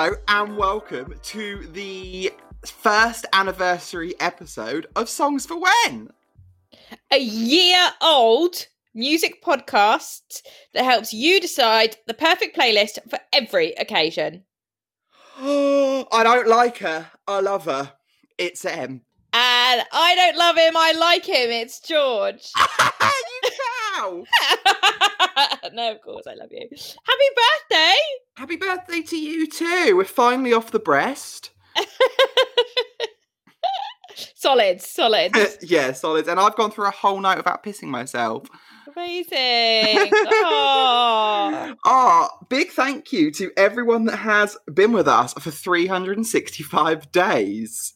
Hello and welcome to the first anniversary episode of Songs for When. A year old music podcast that helps you decide the perfect playlist for every occasion. I don't like her. I love her. It's M. And I don't love him, I like him. It's George. you cow! no, of course, I love you. Happy birthday! Happy birthday to you too. We're finally off the breast. solid, solid. yeah, solid. And I've gone through a whole night without pissing myself. Amazing. oh. Ah, big thank you to everyone that has been with us for 365 days.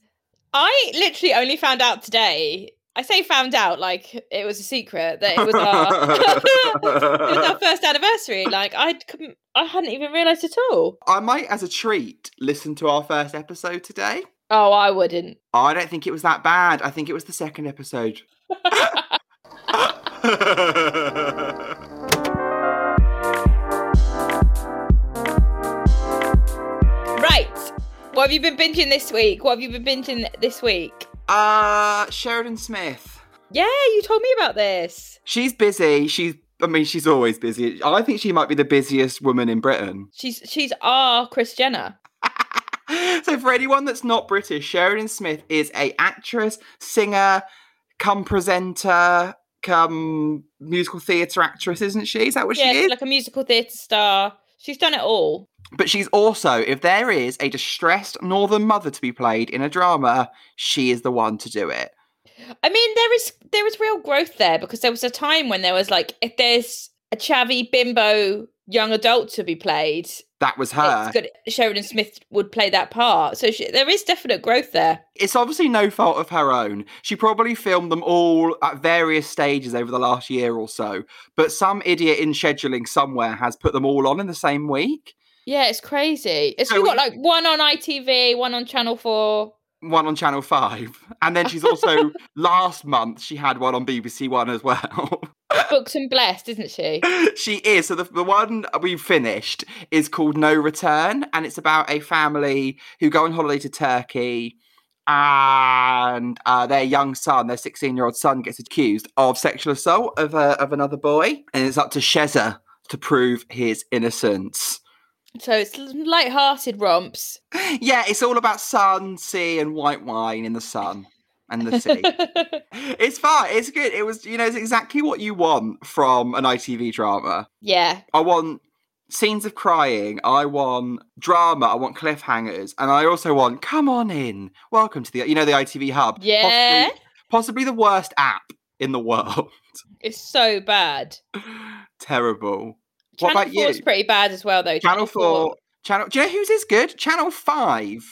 I literally only found out today. I say found out like it was a secret that it was our it was our first anniversary. Like I couldn't, I hadn't even realised at all. I might, as a treat, listen to our first episode today. Oh, I wouldn't. I don't think it was that bad. I think it was the second episode. Right. What have you been binging this week? What have you been binging this week? Uh, Sheridan Smith. Yeah, you told me about this. She's busy. She's, I mean, she's always busy. I think she might be the busiest woman in Britain. She's she's our Kris Jenner. so for anyone that's not British, Sheridan Smith is a actress, singer, come presenter, come musical theatre actress, isn't she? Is that what yeah, she is? like a musical theatre star. She's done it all. But she's also, if there is a distressed northern mother to be played in a drama, she is the one to do it. I mean, there is there is real growth there because there was a time when there was like, if there's a chavvy bimbo young adult to be played, That was her. it's good. Sheridan Smith would play that part. So she, there is definite growth there. It's obviously no fault of her own. She probably filmed them all at various stages over the last year or so, but some idiot in scheduling somewhere has put them all on in the same week. Yeah, it's crazy. It's So got like one on ITV, one on Channel Four. One on Channel 5. And then she's also, last month, she had one on BBC One as well. Booked and blessed, isn't she? she is. So the, the one we finished is called No Return, and it's about a family who go on holiday to Turkey. And uh, their young son, their 16 year old son, gets accused of sexual assault of, uh, of another boy. And it's up to Sheza to prove his innocence. So it's light-hearted romps. Yeah, it's all about sun, sea, and white wine in the sun and the sea. it's fun. It's good. It was, you know, it's exactly what you want from an ITV drama. yeah, I want scenes of crying. I want drama. I want cliffhangers, and I also want come on in. Welcome to the you know the ITV hub. yeah. possibly, possibly the worst app in the world. It's so bad. Terrible. What about Four is you? pretty bad as well, though. Channel Four. Channel. Do you know whose is good? Channel Five.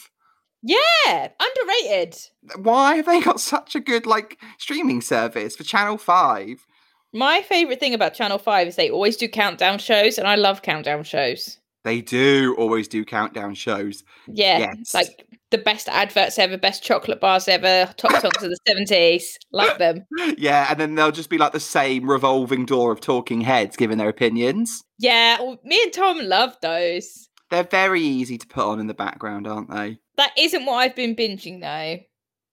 Yeah, underrated. Why have they got such a good like streaming service for Channel Five? My favorite thing about Channel Five is they always do countdown shows, and I love countdown shows. They do always do countdown shows. Yeah, Yes. like the best adverts ever, best chocolate bars ever, top songs of the seventies. Love them. Yeah, and then they'll just be like the same revolving door of talking heads giving their opinions. Yeah, well, me and Tom love those. They're very easy to put on in the background, aren't they? That isn't what I've been binging though.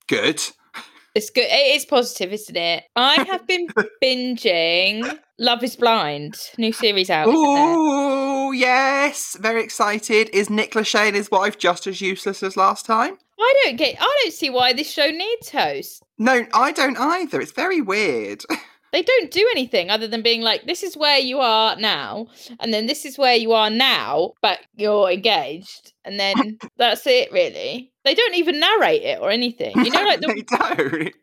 Good. It's good. It is positive, isn't it? I have been binging Love Is Blind, new series out. Ooh, yes. Very excited. Is Nick Lachey and his wife just as useless as last time? I don't get. I don't see why this show needs hosts. No, I don't either. It's very weird. They don't do anything other than being like, "This is where you are now," and then "This is where you are now," but you're engaged, and then that's it. Really, they don't even narrate it or anything. You know, like the they don't.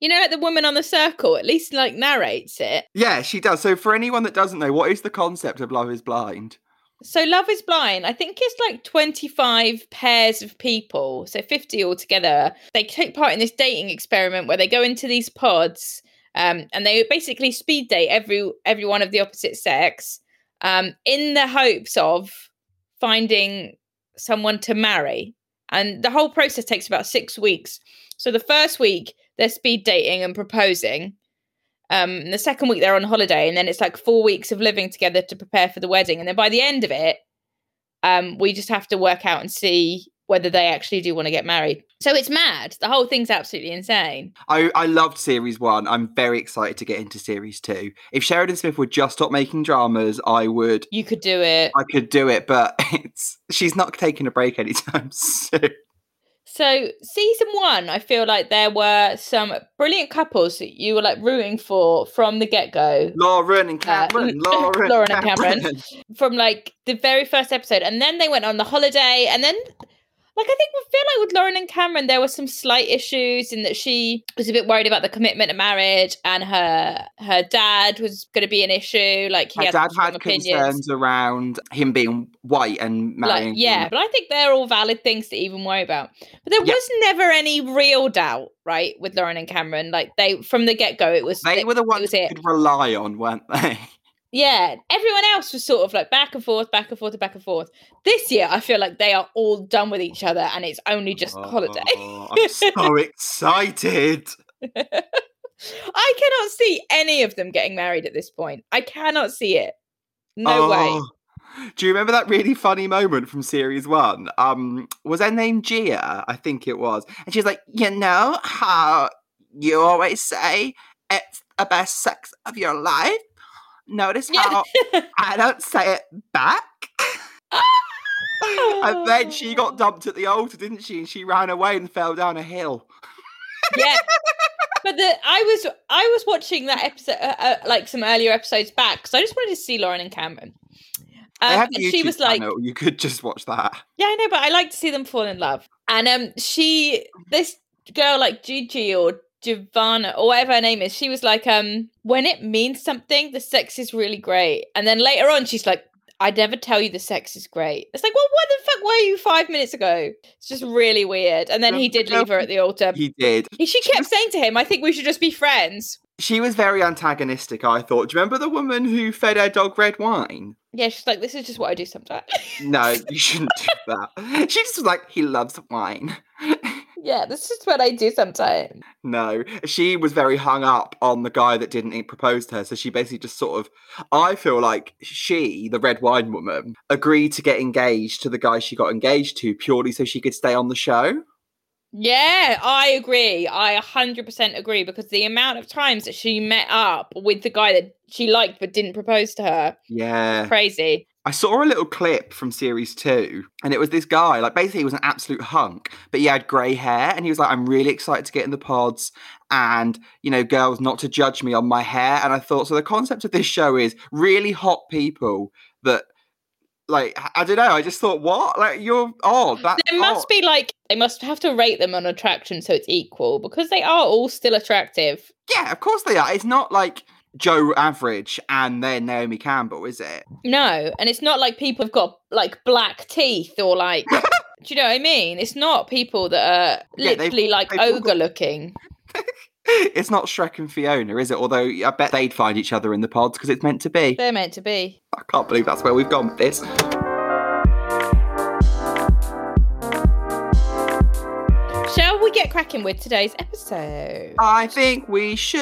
you know, like the woman on the circle. At least like narrates it. Yeah, she does. So, for anyone that doesn't know, what is the concept of Love is Blind? So Love is Blind, I think it's like 25 pairs of people, so 50 altogether. They take part in this dating experiment where they go into these pods um, and they basically speed date every everyone of the opposite sex um, in the hopes of finding someone to marry. And the whole process takes about six weeks. So the first week they're speed dating and proposing. Um, and the second week they're on holiday, and then it's like four weeks of living together to prepare for the wedding. And then by the end of it, Um, we just have to work out and see whether they actually do want to get married. So it's mad. The whole thing's absolutely insane. I, I loved series one. I'm very excited to get into series two. If Sheridan Smith would just stop making dramas, I would. You could do it. I could do it, but it's she's not taking a break anytime soon. So season one, I feel like there were some brilliant couples that you were like rooting for from the get go. Lauren and Cameron, uh, Lauren, Lauren and Cameron. Cameron, from like the very first episode, and then they went on the holiday, and then like I think we feel like with Lauren and Cameron, there were some slight issues in that she was a bit worried about the commitment of marriage, and her her dad was going to be an issue. Like he her dad had opinions. concerns around him being white and marrying. Like, yeah, him. but I think they're all valid things to even worry about. But there yeah. was never any real doubt, right, with Lauren and Cameron. Like they from the get go, it was they it, were the ones you could rely on, weren't they? Yeah, everyone else was sort of like back and forth, back and forth, and back and forth. This year, I feel like they are all done with each other, and it's only just oh, holiday. I'm so excited. I cannot see any of them getting married at this point. I cannot see it. No oh, way. Do you remember that really funny moment from series one? Um, was her name Gia? I think it was, and she's like, you know how you always say it's the best sex of your life Notice how I don't say it back. and then she got dumped at the altar, didn't she? And she ran away and fell down a hill. yeah. But the I was I was watching that episode uh, uh, like some earlier episodes back because I just wanted to see Lauren and Cameron. Um, and she was like, "You could just watch that." Yeah, I know, but I like to see them fall in love. And um, she, this girl like Gigi or Giovanna or whatever her name is, she was like, um, when it means something, the sex is really great. And then later on, she's like, I never tell you the sex is great. It's like, well, what the fuck were you five minutes ago? It's just really weird. And then he did leave her at the altar. He did. She kept saying to him, I think we should just be friends. She was very antagonistic, I thought. Do you remember the woman who fed her dog red wine? Yeah, she's like, this is just what I do sometimes. no, you shouldn't do that. She just was like, he loves wine. Yeah, this is what I do sometimes. No, she was very hung up on the guy that didn't propose to her. So she basically just sort of, I feel like she, the red wine woman, agreed to get engaged to the guy she got engaged to purely so she could stay on the show. Yeah, I agree. I 100% agree because the amount of times that she met up with the guy that she liked but didn't propose to her. Yeah. Crazy. I saw a little clip from series two, and it was this guy, like basically he was an absolute hunk, but he had grey hair, and he was like, I'm really excited to get in the pods, and you know, girls not to judge me on my hair. And I thought, so the concept of this show is really hot people that like I don't know. I just thought, what? Like you're odd. That there must odd. be like they must have to rate them on attraction so it's equal because they are all still attractive. Yeah, of course they are. It's not like Joe Average and then Naomi Campbell, is it? No, and it's not like people have got like black teeth or like. do you know what I mean? It's not people that are yeah, literally like ogre got... looking. it's not Shrek and Fiona, is it? Although I bet they'd find each other in the pods because it's meant to be. They're meant to be. I can't believe that's where we've gone with this. Get cracking with today's episode? I think we should.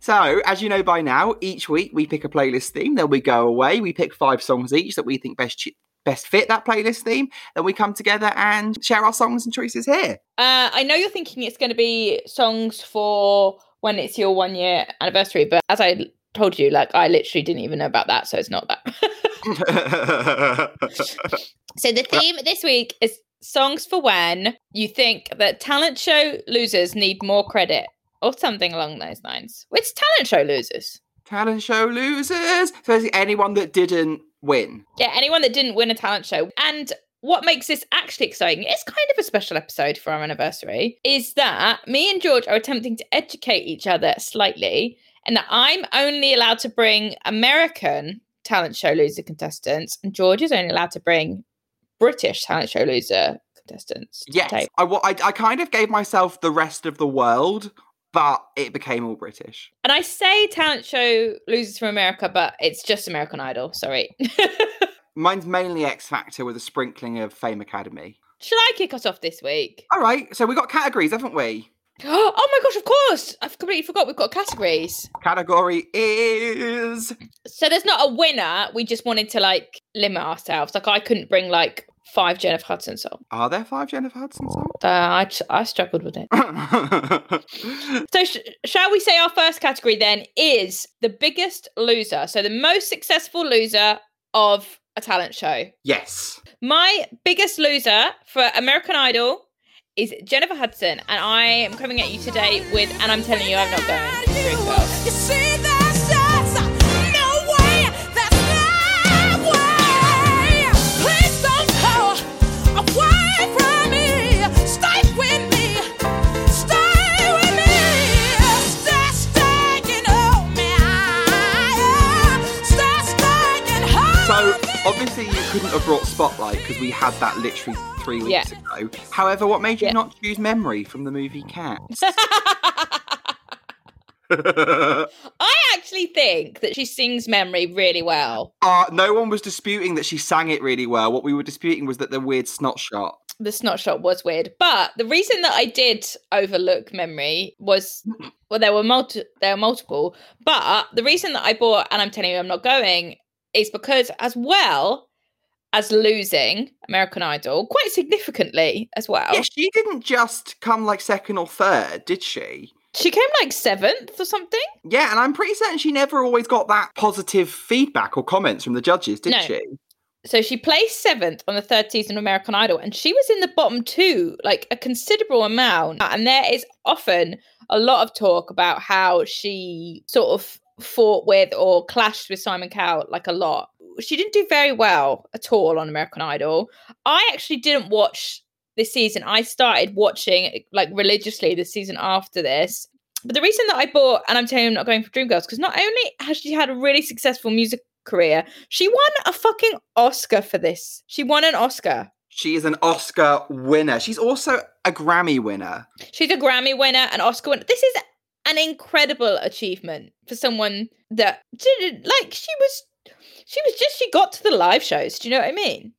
So, as you know by now, each week we pick a playlist theme, then we go away. We pick five songs each that we think best best fit that playlist theme. Then we come together and share our songs and choices here. Uh, I know you're thinking it's going to be songs for when it's your one year anniversary, but as I told you, like I literally didn't even know about that, so it's not that. so the theme this week is songs for when you think that talent show losers need more credit or something along those lines. Which talent show losers? Talent show losers. So anyone that didn't win. Yeah, anyone that didn't win a talent show. And what makes this actually exciting, it's kind of a special episode for our anniversary, is that me and George are attempting to educate each other slightly, and that I'm only allowed to bring American talent show loser contestants, and George is only allowed to bring British talent show loser contestants. Yes, I, I, I kind of gave myself the rest of the world but it became all British. And I say talent show losers from America, but it's just American Idol. Sorry. Mine's mainly X Factor with a sprinkling of Fame Academy. Shall I kick us off this week? All right. So we got categories, haven't we? Oh my gosh, of course! I've completely forgot we've got categories. Category is So there's not a winner. We just wanted to like limit ourselves. Like I couldn't bring like five Jennifer Hudson songs. Are there five Jennifer Hudson songs? Uh, I I struggled with it. So sh- shall we say our first category then is the biggest loser. So the most successful loser of a talent show. yes. My biggest loser for American Idol is Jennifer Hudson, and I am coming at you today with, and I'm telling you, I'm not going obviously you couldn't have brought Spotlight because we had that literally three weeks ago. However, what made you Yeah. not choose Memory from the movie Cats? I actually think that she sings Memory really well. uh, no one was disputing that she sang it really well. What we were disputing was that the weird snot shot. The snot shot was weird, but the reason that I did overlook Memory was, well, there were multi- there were multiple, but the reason that I bought, and I'm telling you, I'm not going, is because as well as losing American Idol quite significantly as well, Yeah, she didn't just come like second or third, did she? she came like seventh or something. Yeah, and I'm pretty certain she never always got that positive feedback or comments from the judges, did No. she? So she placed seventh on the third season of American Idol, and she was in the bottom two, like a considerable amount. And there is often a lot of talk about how she sort of fought with or clashed with Simon Cowell, like a lot. She didn't do very well at all on American Idol. I actually didn't watch this season. I started watching like religiously the season after this. But the reason that I bought, and I'm telling you, I'm not going for Dreamgirls, because not only has she had a really successful music career, she won a fucking Oscar for this. She won an Oscar. She is an Oscar winner. She's also a Grammy winner. She's a Grammy winner, an Oscar winner. This is an incredible achievement for someone that did like she was. She was just she got to the live shows. Do you know what I mean?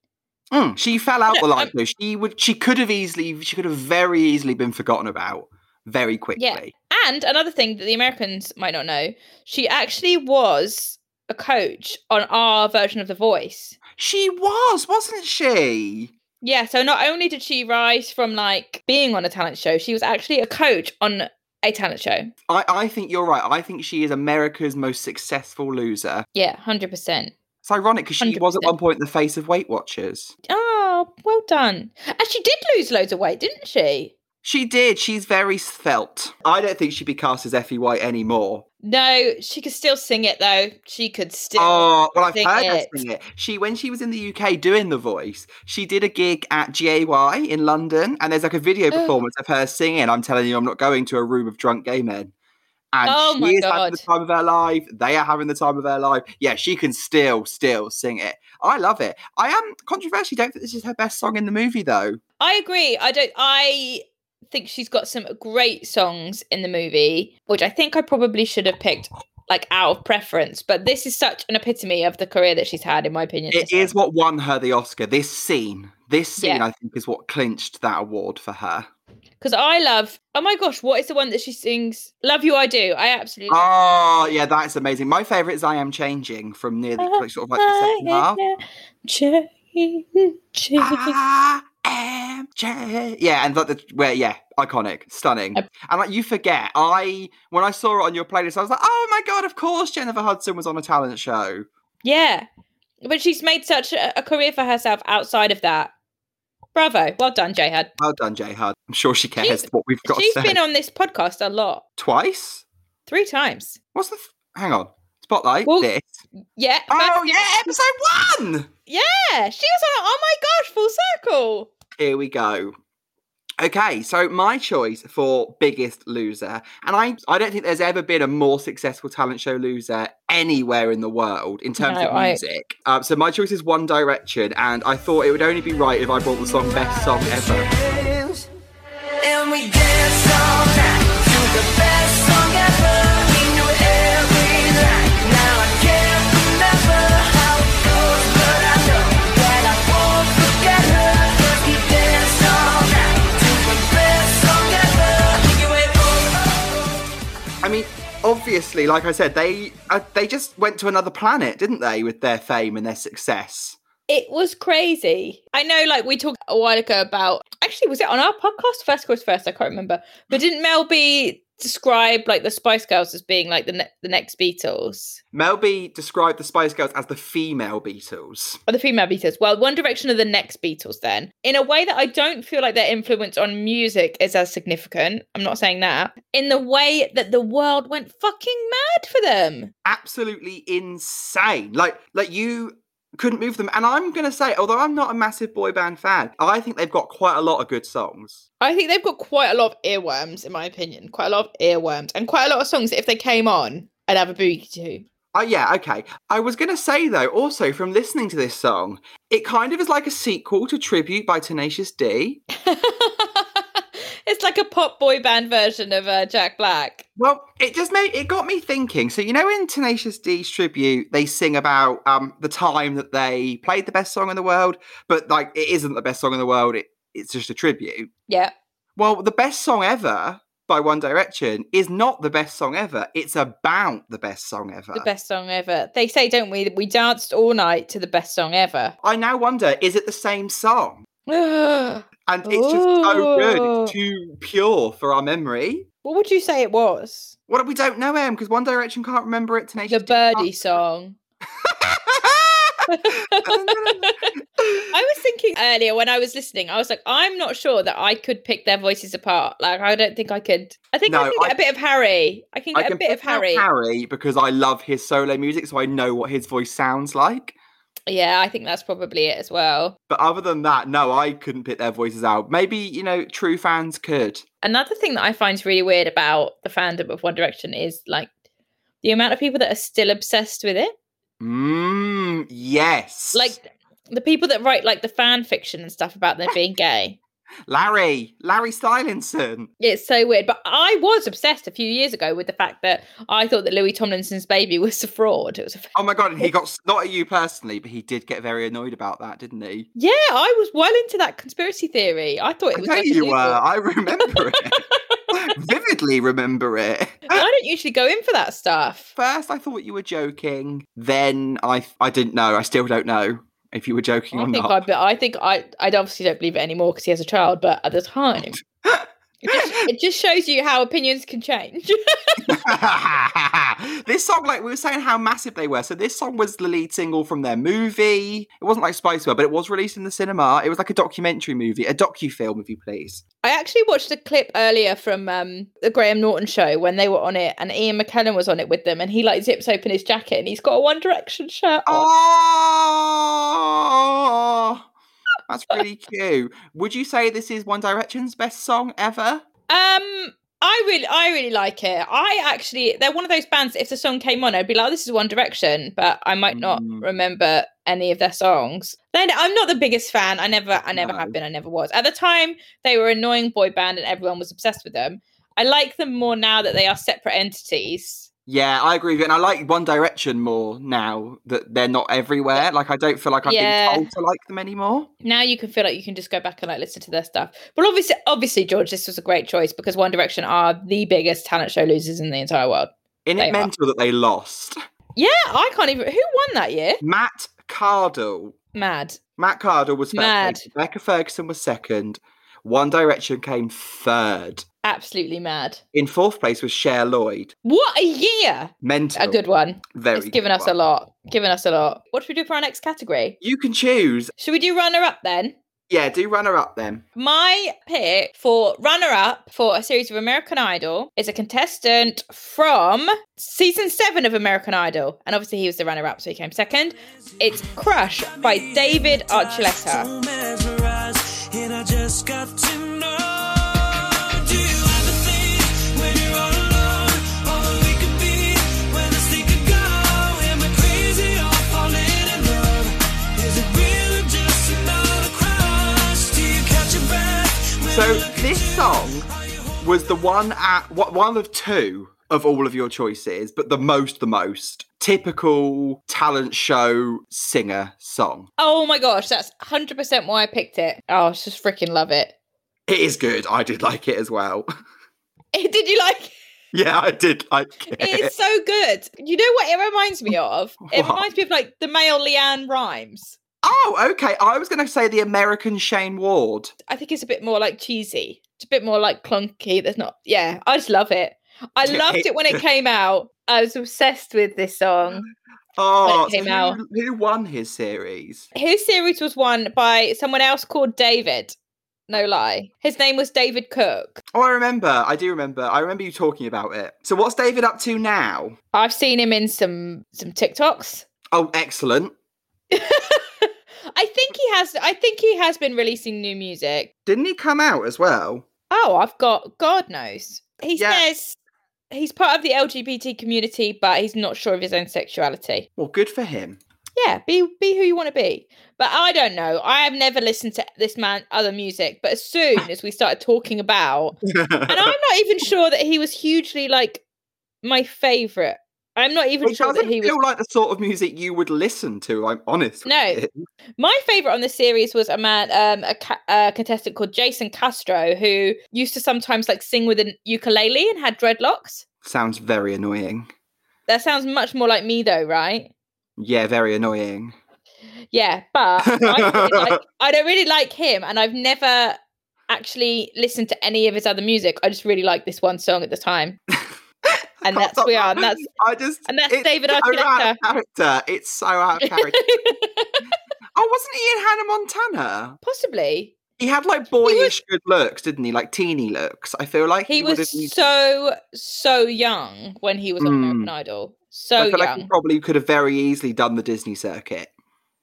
Mm, she fell out No, the live show. She would. She could have easily. She could have very easily been forgotten about very quickly. yeah. And another thing that the Americans might not know, she actually was a coach on our version of The Voice. She was, wasn't she? Yeah, so not only did she rise from like being on a talent show, she was actually a coach on a talent show. I, I think you're right. I think she is America's most successful loser. Yeah, 100%. It's ironic because she was at one point the face of Weight Watchers. Oh, well done. And she did lose loads of weight, didn't she? She did. She's very svelte. I don't think she'd be cast as Effie White anymore. No, she could still sing it though. She could still. Oh, well, I've sing heard her sing it. She, when she was in the UK doing The Voice, she did a gig at GAY in London, and there's like a video Oh. performance of her singing. I'm telling you, I'm not going to a room of drunk gay men. And Oh she my is having the time of her life. They are having the time of their life. Yeah, she can still, still sing it. I love it. I am controversially don't think this is her best song in the movie, though. I agree. I don't. I think she's got some great songs in the movie, which I think I probably should have picked like out of preference. But this is such an epitome of the career that she's had, in my opinion. It is what won her the Oscar. This scene, this scene, Yeah. I think, is what clinched that award for her. because I love. Oh my gosh, what is the one that she sings? Love you, I do. I absolutely. Oh, yeah, that's amazing. My favourite is I Am Changing from near the like, sort of like the second half. Changing. I changing. Yeah, and like the where, yeah, iconic, stunning. And like you forget, I when I saw it on your playlist, I was like, oh my god, of course Jennifer Hudson was on a talent show. Yeah, but she's made such a, a career for herself outside of that. Bravo, well done, J Hud. Well done, J Hud. I'm sure she cares She's- what we've got She's been on this podcast a lot, Twice? three times. What's the? F- Hang on, Spotlight. Well, this. Yeah. Oh yeah, episode one. yeah. She was on. A oh my gosh, full circle. Here we go. Okay, so my choice for biggest loser, and I I don't think there's ever been a more successful talent show loser anywhere in the world in terms No, of I- music. Um, so my choice is One Direction, and I thought it would only be right if I brought the song Best Song Ever. Obviously, like I said, they uh, they just went to another planet, didn't they, with their fame and their success? It was crazy. I know, like we talked a while ago about. Actually, was it on our podcast? First course first. I can't remember. But didn't Mel B describe like the Spice Girls as being like the ne- the next Beatles Mel B described the Spice Girls as the female Beatles. or the female Beatles? Well, One Direction are the next Beatles. Then, in a way that I don't feel like their influence on music is as significant. I'm not saying that. In the way that the world went fucking mad for them. Absolutely insane. Like like you couldn't move them. And I'm gonna say, although I'm not a massive boy band fan, I think they've got quite a lot of good songs. I think they've got quite a lot of earworms, in my opinion. Quite a lot of earworms, and quite a lot of songs. that If they came on, I'd have a boogie to. Oh uh, yeah, okay. I was gonna say though, also from listening to this song, it kind of is like a sequel to Tribute by Tenacious D. it's like a pop boy band version of uh, Jack Black. Well, it just made it got me thinking. So you know, in Tenacious D's tribute, they sing about um the time that they played the best song in the world, but like it isn't the best song in the world. It, it's just a tribute. Yeah. Well, the best song ever by One Direction is not the best song ever. It's about the best song ever. The best song ever. They say, don't we? that We danced all night to the best song ever. I now wonder, is it the same song? And it's just so good. It's too pure for our memory. What would you say it was? What we don't know him because One Direction can't remember it. Tenacious The birdie song. I was thinking earlier when I was listening, I was like, I'm not sure that I could pick their voices apart. Like, I don't think I could. I think I can get I- a bit of Harry. I can I get can a bit of Harry. Harry because I love his solo music, so I know what his voice sounds like. Yeah, I think that's probably it as well. But other than that, no, I couldn't pick their voices out. Maybe you know, true fans could. Another thing that I find really weird about the fandom of One Direction is like the amount of people that are still obsessed with it. Mmm. Yes. Like the people that write like the fan fiction and stuff about them being gay. Larry, Larry Stylinson. It's so weird. But I was obsessed a few years ago with the fact that I thought that Louis Tomlinson's baby was a fraud. It was a Oh my god, and he got not at you personally, but he did get very annoyed about that, didn't he? Yeah, I was well into that conspiracy theory. I thought it I was know you were. Uh, I remember it. Vividly remember it. I don't usually go in for that stuff. First, I thought you were joking. Then I, I didn't know. I still don't know if you were joking I or think not. I, I think I, I obviously don't believe it anymore because he has a child. But at the time, it just, it just shows you how opinions can change. this song, like we were saying, how massive they were. So this song was the lead single from their movie. It wasn't like Spice World, but it was released in the cinema. It was like a documentary movie, a docu film, if you please. I actually watched a clip earlier from um, the Graham Norton show when they were on it, and Ian McKellen was on it with them, and he like zips open his jacket and he's got a One Direction shirt on. Oh, that's really cute. Would you say this is One Direction's best song ever? Um, I really, I really like it. I actually, they're one of those bands. If the song came on, I'd be like, oh, "This is One Direction," but I might not Mm. remember any of their songs. Then I'm not the biggest fan. I never, I never have been. I never was. At the time, they were an annoying boy band, and everyone was obsessed with them. I like them more now that they are separate entities. Yeah, I agree with you. And I like One Direction more now that they're not everywhere. Like, I don't feel like I've Yeah. being told to like them anymore. Now you can feel like you can just go back and like listen to their stuff. But obviously, obviously, George, this was a great choice because One Direction are the biggest talent show losers in the entire world. Isn't They it are. mental that they lost? Yeah, I can't even. Who won that year? Matt Cardle. Mad. Matt Cardle was first Mad. place. Rebecca Ferguson was second. One Direction came third. Absolutely mad. In fourth place was Cher Lloyd. What a year! Mental. A good one. Very it's given good us a lot. Given us a lot. What should we do for our next category? You can choose. Should we do runner up then? Yeah, do runner up then. My pick for runner up for a series of American Idol is a contestant from season seven of American Idol. And obviously, he was the runner up, so he came second. It's Crush by David Archuleta. So I look at this song was the one at what one of two of all of your choices, but the most, the most typical talent show singer song. Oh my gosh, that's 100% why I picked it. Oh, I just freaking love it. It is good. I did like it as well. Did you like Yeah, I did like it. It is so good. You know what it reminds me of? It What? reminds me of like the male LeAnn Rimes. Oh, okay. I was going to say the American Shane Ward. I think it's a bit more like cheesy. It's a bit more like clunky. There's not. Yeah, I just love it. I loved it when it came out. I was obsessed with this song. Oh, came so out. who, who won his series? His series was won by someone else called David. No lie. His name was David Cook. Oh, I remember. I do remember. I remember you talking about it. So, what's David up to now? I've seen him in some some TikToks. Oh, excellent. I think he has I think he has been releasing new music. Didn't he come out as well? Oh, I've got God knows. He Yeah. says he's part of the LGBT community, but he's not sure of his own sexuality. Well, good for him. Yeah, be be who you want to be. But I don't know. I have never listened to this man other music, but as soon as we started talking about and I'm not even sure that he was hugely like my favorite. I'm not even it sure that he was feel like the sort of music you would listen to. I'm honest. No. My favorite on the series was a man, um, a, ca- a contestant called Jason Castro, who used to sometimes like sing with an ukulele and had dreadlocks. Sounds very annoying. That sounds much more like me, though, right? Yeah, very annoying. Yeah, but I, really like, I don't really like him, and I've never actually listened to any of his other music. I just really like this one song at the time, and that's we are. And that's I just and that's it's David so out of Archuleta. character. It's so out of character. oh, wasn't he in Hannah Montana? Possibly, He had like boyish good looks, didn't he? Like teeny looks. I feel like he would was used- so so young when he was on Mm. American Idol. So I feel young. like he probably could have very easily done the Disney circuit.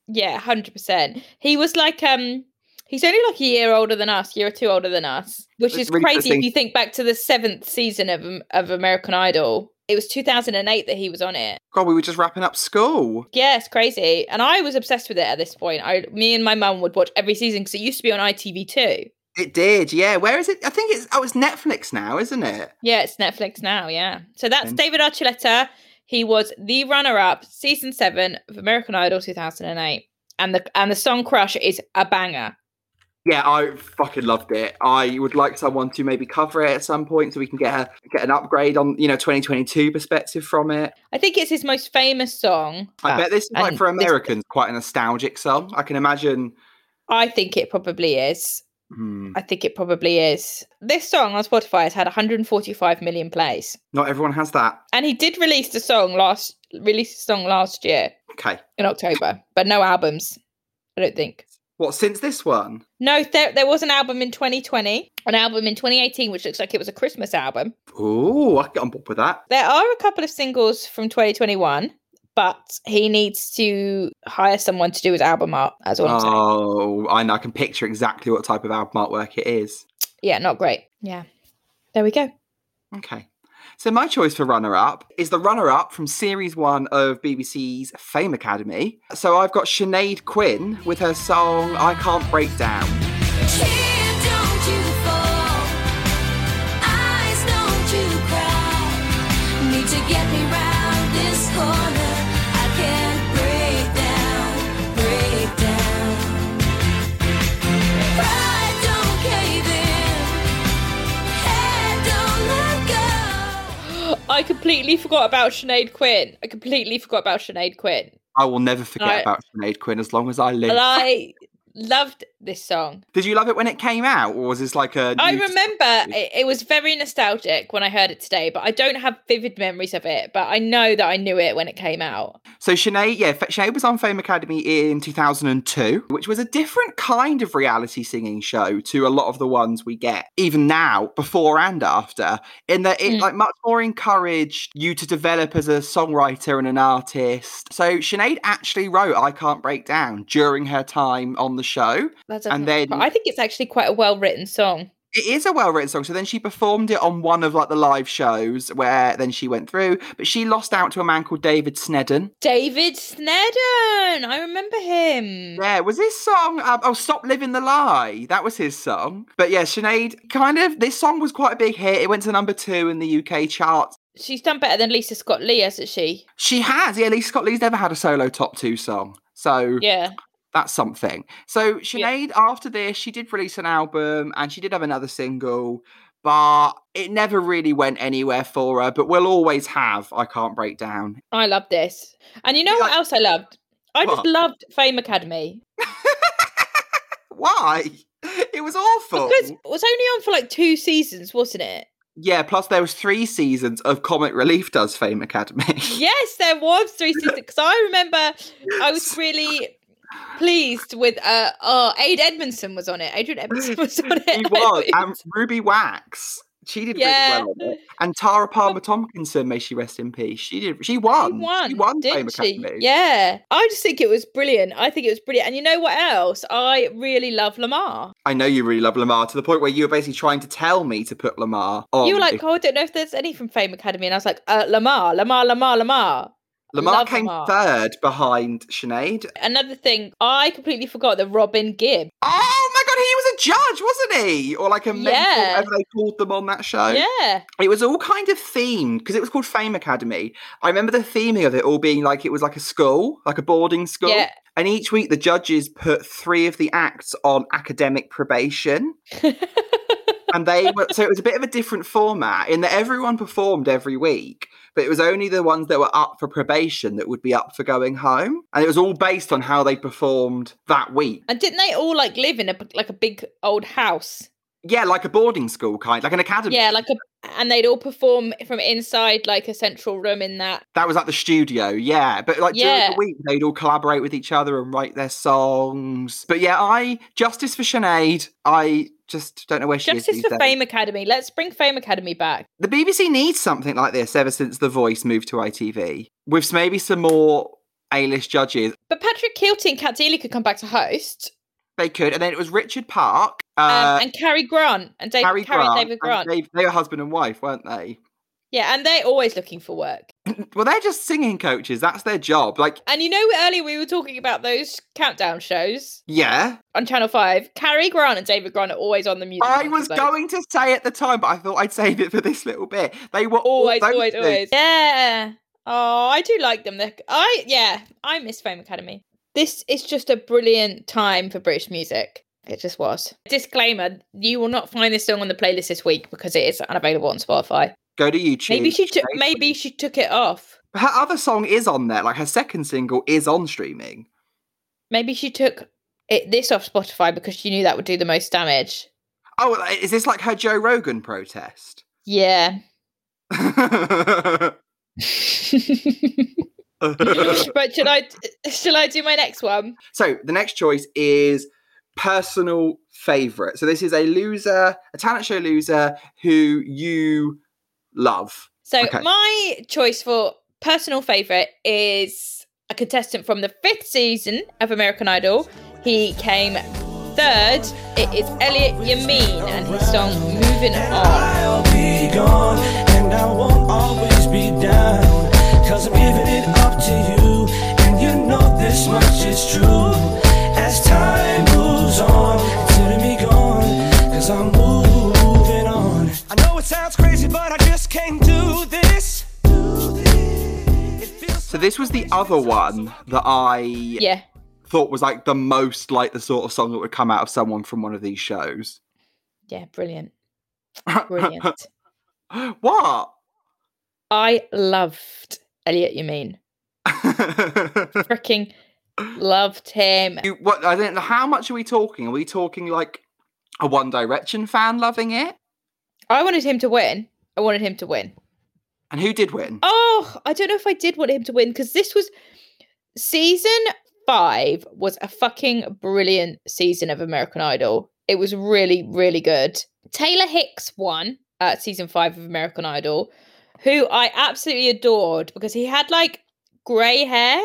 Yeah, hundred percent. He was like um he's only like a year older than us, year or two older than us, which is really crazy if you think back to the seventh season of um, of American Idol. It was two thousand and eight that he was on it. God, we were just wrapping up school. Yeah, it's crazy, and I was obsessed with it at this point. I, me and my mum would watch every season because it used to be on ITV two. It did, yeah. Where is it? I think it's oh, it's Netflix now, isn't it? Yeah, it's Netflix now. Yeah, so that's David Archuleta. He was the runner-up, season seven of American Idol two thousand and eight, and the and the song "Crush" is a banger. Yeah, I fucking loved it. I would like someone to maybe cover it at some point so we can get a get an upgrade on you know 2022 perspective from it. I think it's his most famous song. I Uh, bet this is like and for this- Americans quite a nostalgic song. I can imagine. I think it probably is. Hmm, I think it probably is. This song on Spotify has had 145 million plays, not everyone has that. and he did release the song last release the song last year Okay, in October, but no albums. I don't think. What since this one? No, there there was an album in 2020, an album in 2018, which looks like it was a Christmas album. Ooh, I can get on board with that. There are a couple of singles from 2021, but he needs to hire someone to do his album art. That's all I'm saying. Oh, I know. I can picture exactly what type of album artwork it is. Yeah, not great. Yeah, there we go. Okay. So my choice for runner-up is the runner-up from series one of BBC's Fame Academy. So I've got Sinead Quinn with her song "I Can't Break Down." I completely forgot about Sinead Quinn. I completely forgot about Sinead Quinn. I will never forget about Sinead Quinn as long as I live. I loved this song. Did you love it when it came out, or was this like a? I remember it, it was very nostalgic when I heard it today, but I don't have vivid memories of it. But I know that I knew it when it came out. So Sinead, yeah, Sinead was on Fame Academy in 2002, which was a different kind of reality singing show to a lot of the ones we get, even now, before and after, in that it Mm. like much more encouraged you to develop as a songwriter and an artist. So Sinead actually wrote I Can't Break Down during her time on the show. That And then- I think it's actually quite a well written song. It is a well-written song. So then she performed it on one of like the live shows where then she went through, but she lost out to a man called David Sneddon. David Sneddon, I remember him. Yeah, was his song? Um, oh, "Stop Living the Lie." That was his song. But yeah, Sinead, kind of. This song was quite a big hit. It went to number two in the UK charts. She's done better than Lisa Scott Lee, hasn't she? She has. Yeah, Lisa Scott Lee's never had a solo top two song, so Yeah. That's something. So Sinead, after this, she did release an album and she did have another single. but it never really went anywhere for her. But we'll always have I Can't Break Down. I love this. And you know Yeah, what like- else I loved? I just loved Fame Academy Why? It was awful. because it was only on for like two seasons, wasn't it? Yeah, plus there was three seasons of Comic Relief does Fame Academy. Yes, there was three seasons because I remember I was really pleased with uh oh Ade Edmondson was on it. Adrian Edmondson was on it. he was. And Ruby Wax. She did Yeah. really well on it. And Tara Palmer Tomkinson, may she rest in peace. She did she won. She won. She won Fame didn't she? Academy. Yeah, I just think it was brilliant. I think it was brilliant. And you know what else? I really love Lamar. I know you really love Lamar to the point where you were basically trying to tell me to put Lamar on. you were like, if- oh, I don't know if there's any from Fame Academy, and I was like, uh, Lamar, Lamar, Lamar, Lamar. Lamar love came Lamar. third behind Sinead. Another thing, I completely forgot that Robin Gibb. Oh my god, he was a judge, wasn't he? Or like a mentor, Yeah. whatever they called them on that show. Yeah, It was all kind of themed because it was called Fame Academy. I remember the theming of it all being like it was like a school, like a boarding school. yeah. And each week the judges put three of the acts on academic probation. and they were so it was a bit of a different format in that everyone performed every week, but it was only the ones that were up for probation that would be up for going home. And it was all based on how they performed that week. and didn't they all like live in a like a big old house? Yeah, like a boarding school kind, like an academy. Yeah, like a, and they'd all perform from inside like a central room in that. That was at the studio, yeah. But like during the week, they'd all collaborate with each other and write their songs. But yeah, I justice for Sinead. I just don't know where she is. Justice for days. Fame Academy. Let's bring Fame Academy back. The BBC needs something like this ever since The Voice moved to ITV, with maybe some more A-list judges. But Patrick Kielty and Cat Deeley could come back to host. They could, and then it was Richard Park, Um, uh, and Carrie Grant and Dave, Carrie Grant, and David Grant. Dave- they were husband and wife, weren't they? Yeah, and they're always looking for work. Well, they're just singing coaches. That's their job. Like, And you know, earlier we were talking about those countdown shows yeah, on Channel 5. Carrie Grant and David Grant are always on the music. I was going to say at the time, but I thought I'd save it for this little bit. They were Always, always, always. Yeah. Oh, I do like them. They're, I, yeah, I miss Fame Academy. This is just a brilliant time for British music. It just was. Disclaimer: You will not find this song on the playlist this week because it is unavailable on Spotify. Go to YouTube. Maybe she took. Maybe she took it off. Her other song is on there. Like her second single is on streaming. Maybe she took it this off Spotify because she knew that would do the most damage. Oh, is this like her Joe Rogan protest? Yeah. right. Should I? Shall I do my next one? so the next choice is personal favorite. So this is a loser, a talent show loser who you love. So Okay. my choice for personal favorite is a contestant from the fifth season of American Idol. He came third. It is Elliott Yamin and his song "Moving On." I'll be gone and I won't always be down. Cause I'm giving it up to you. And you know this much is true. As time sounds crazy, but I just can't do this. So this was the other one that I Yeah, thought was like the most like the sort of song that would come out of someone from one of these shows. yeah, brilliant, brilliant. what? I loved Elliott Yamin? Freaking loved him. You- what I don't know. How much are we talking? Are we talking like a One Direction fan loving it? I wanted him to win. I wanted him to win. And who did win? Oh, I don't know if I did want him to win because this was season five was a fucking brilliant season of American Idol. It was really, really good. Taylor Hicks won at season five of American Idol, who I absolutely adored because he had like grey hair.